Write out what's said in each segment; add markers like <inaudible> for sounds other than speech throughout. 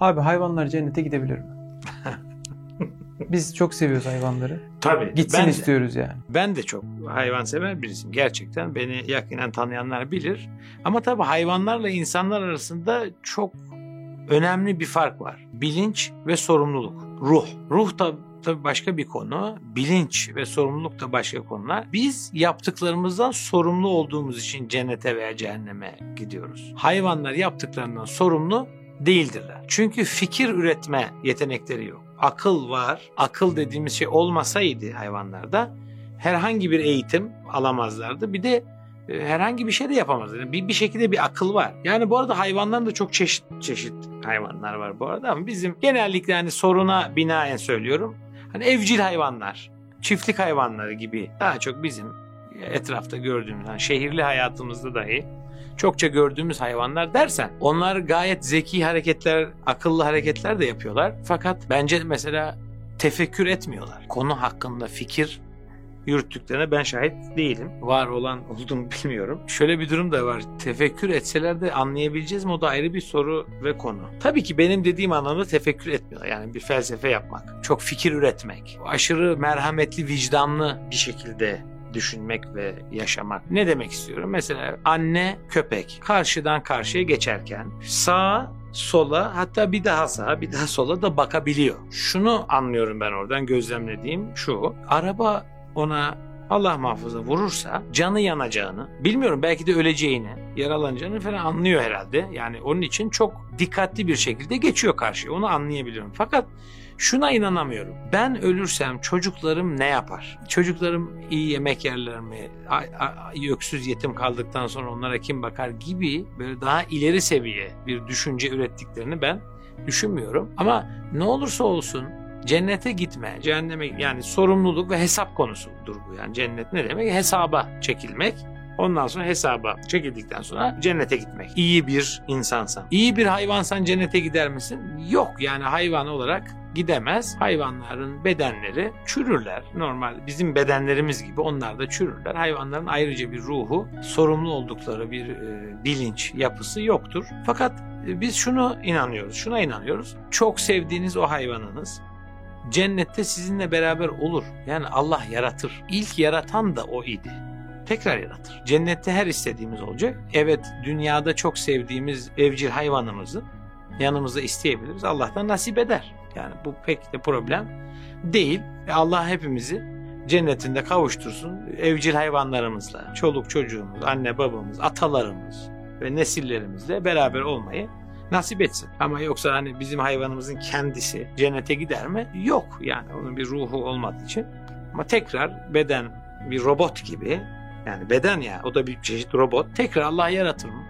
Abi hayvanlar cennete gidebilir mi? <laughs> Biz çok seviyoruz hayvanları. Tabii. Gitsin ben de- istiyoruz yani. Ben de çok hayvansever birisiyim. Gerçekten beni yakinen tanıyanlar bilir. Ama tabii hayvanlarla insanlar arasında çok önemli bir fark var. Bilinç ve sorumluluk. Ruh. Ruh da tabii başka bir konu. Bilinç ve sorumluluk da başka konular. Biz yaptıklarımızdan sorumlu olduğumuz için cennete veya cehenneme gidiyoruz. Hayvanlar yaptıklarından sorumlu değildirler. Çünkü fikir üretme yetenekleri yok. Akıl var. Akıl dediğimiz şey olmasaydı hayvanlarda herhangi bir eğitim alamazlardı. Bir de e, herhangi bir şey de yapamazlar. Bir, bir şekilde bir akıl var. Yani bu arada hayvanların da çok çeşit çeşit hayvanlar var bu arada ama bizim genellikle hani soruna binaen söylüyorum. Hani evcil hayvanlar, çiftlik hayvanları gibi daha çok bizim etrafta gördüğümüz, hani şehirli hayatımızda dahi çokça gördüğümüz hayvanlar dersen onlar gayet zeki hareketler, akıllı hareketler de yapıyorlar. Fakat bence mesela tefekkür etmiyorlar. Konu hakkında fikir yürüttüklerine ben şahit değilim. Var olan olduğunu bilmiyorum. Şöyle bir durum da var. Tefekkür etseler de anlayabileceğiz mi? O da ayrı bir soru ve konu. Tabii ki benim dediğim anlamda tefekkür etmiyorlar. Yani bir felsefe yapmak, çok fikir üretmek, aşırı merhametli, vicdanlı bir şekilde düşünmek ve yaşamak. Ne demek istiyorum? Mesela anne köpek karşıdan karşıya geçerken sağa sola hatta bir daha sağa bir daha sola da bakabiliyor. Şunu anlıyorum ben oradan gözlemlediğim şu. Araba ona Allah muhafaza vurursa canı yanacağını, bilmiyorum belki de öleceğini, yaralanacağını falan anlıyor herhalde. Yani onun için çok dikkatli bir şekilde geçiyor karşıya. Onu anlayabiliyorum. Fakat şuna inanamıyorum. Ben ölürsem çocuklarım ne yapar? Çocuklarım iyi yemek yerler mi? A- yetim kaldıktan sonra onlara kim bakar gibi böyle daha ileri seviye bir düşünce ürettiklerini ben düşünmüyorum. Ama ne olursa olsun cennete gitme, cehenneme yani sorumluluk ve hesap konusudur bu. Yani cennet ne demek? Hesaba çekilmek. Ondan sonra hesaba çekildikten sonra cennete gitmek. İyi bir insansan. İyi bir hayvansan cennete gider misin? Yok yani hayvan olarak gidemez. Hayvanların bedenleri çürürler. Normal bizim bedenlerimiz gibi onlar da çürürler. Hayvanların ayrıca bir ruhu, sorumlu oldukları bir e, bilinç yapısı yoktur. Fakat e, biz şunu inanıyoruz, şuna inanıyoruz. Çok sevdiğiniz o hayvanınız cennette sizinle beraber olur. Yani Allah yaratır. İlk yaratan da o idi. Tekrar yaratır. Cennette her istediğimiz olacak. Evet dünyada çok sevdiğimiz evcil hayvanımızı yanımızda isteyebiliriz. Allah da nasip eder. Yani bu pek de problem değil. E Allah hepimizi cennetinde kavuştursun. Evcil hayvanlarımızla, çoluk çocuğumuz, anne babamız, atalarımız ve nesillerimizle beraber olmayı nasip etsin. Ama yoksa hani bizim hayvanımızın kendisi cennete gider mi? Yok yani onun bir ruhu olmadığı için. Ama tekrar beden bir robot gibi yani beden ya o da bir çeşit robot. Tekrar Allah yaratır mı?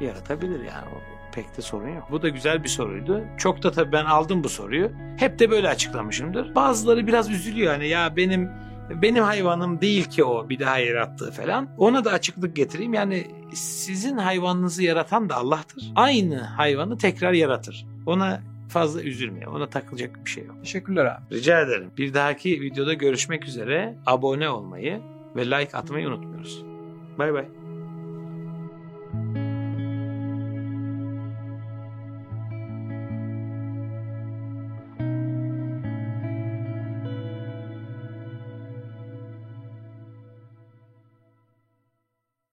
Yaratabilir yani pek de sorun yok. Bu da güzel bir soruydu. Çok da tabii ben aldım bu soruyu. Hep de böyle açıklamışımdır. Bazıları biraz üzülüyor hani ya benim benim hayvanım değil ki o bir daha yarattığı falan. Ona da açıklık getireyim. Yani sizin hayvanınızı yaratan da Allah'tır. Aynı hayvanı tekrar yaratır. Ona fazla üzülmeyin. Ona takılacak bir şey yok. Teşekkürler abi. Rica ederim. Bir dahaki videoda görüşmek üzere. Abone olmayı ve like atmayı unutmuyoruz. Bay bay.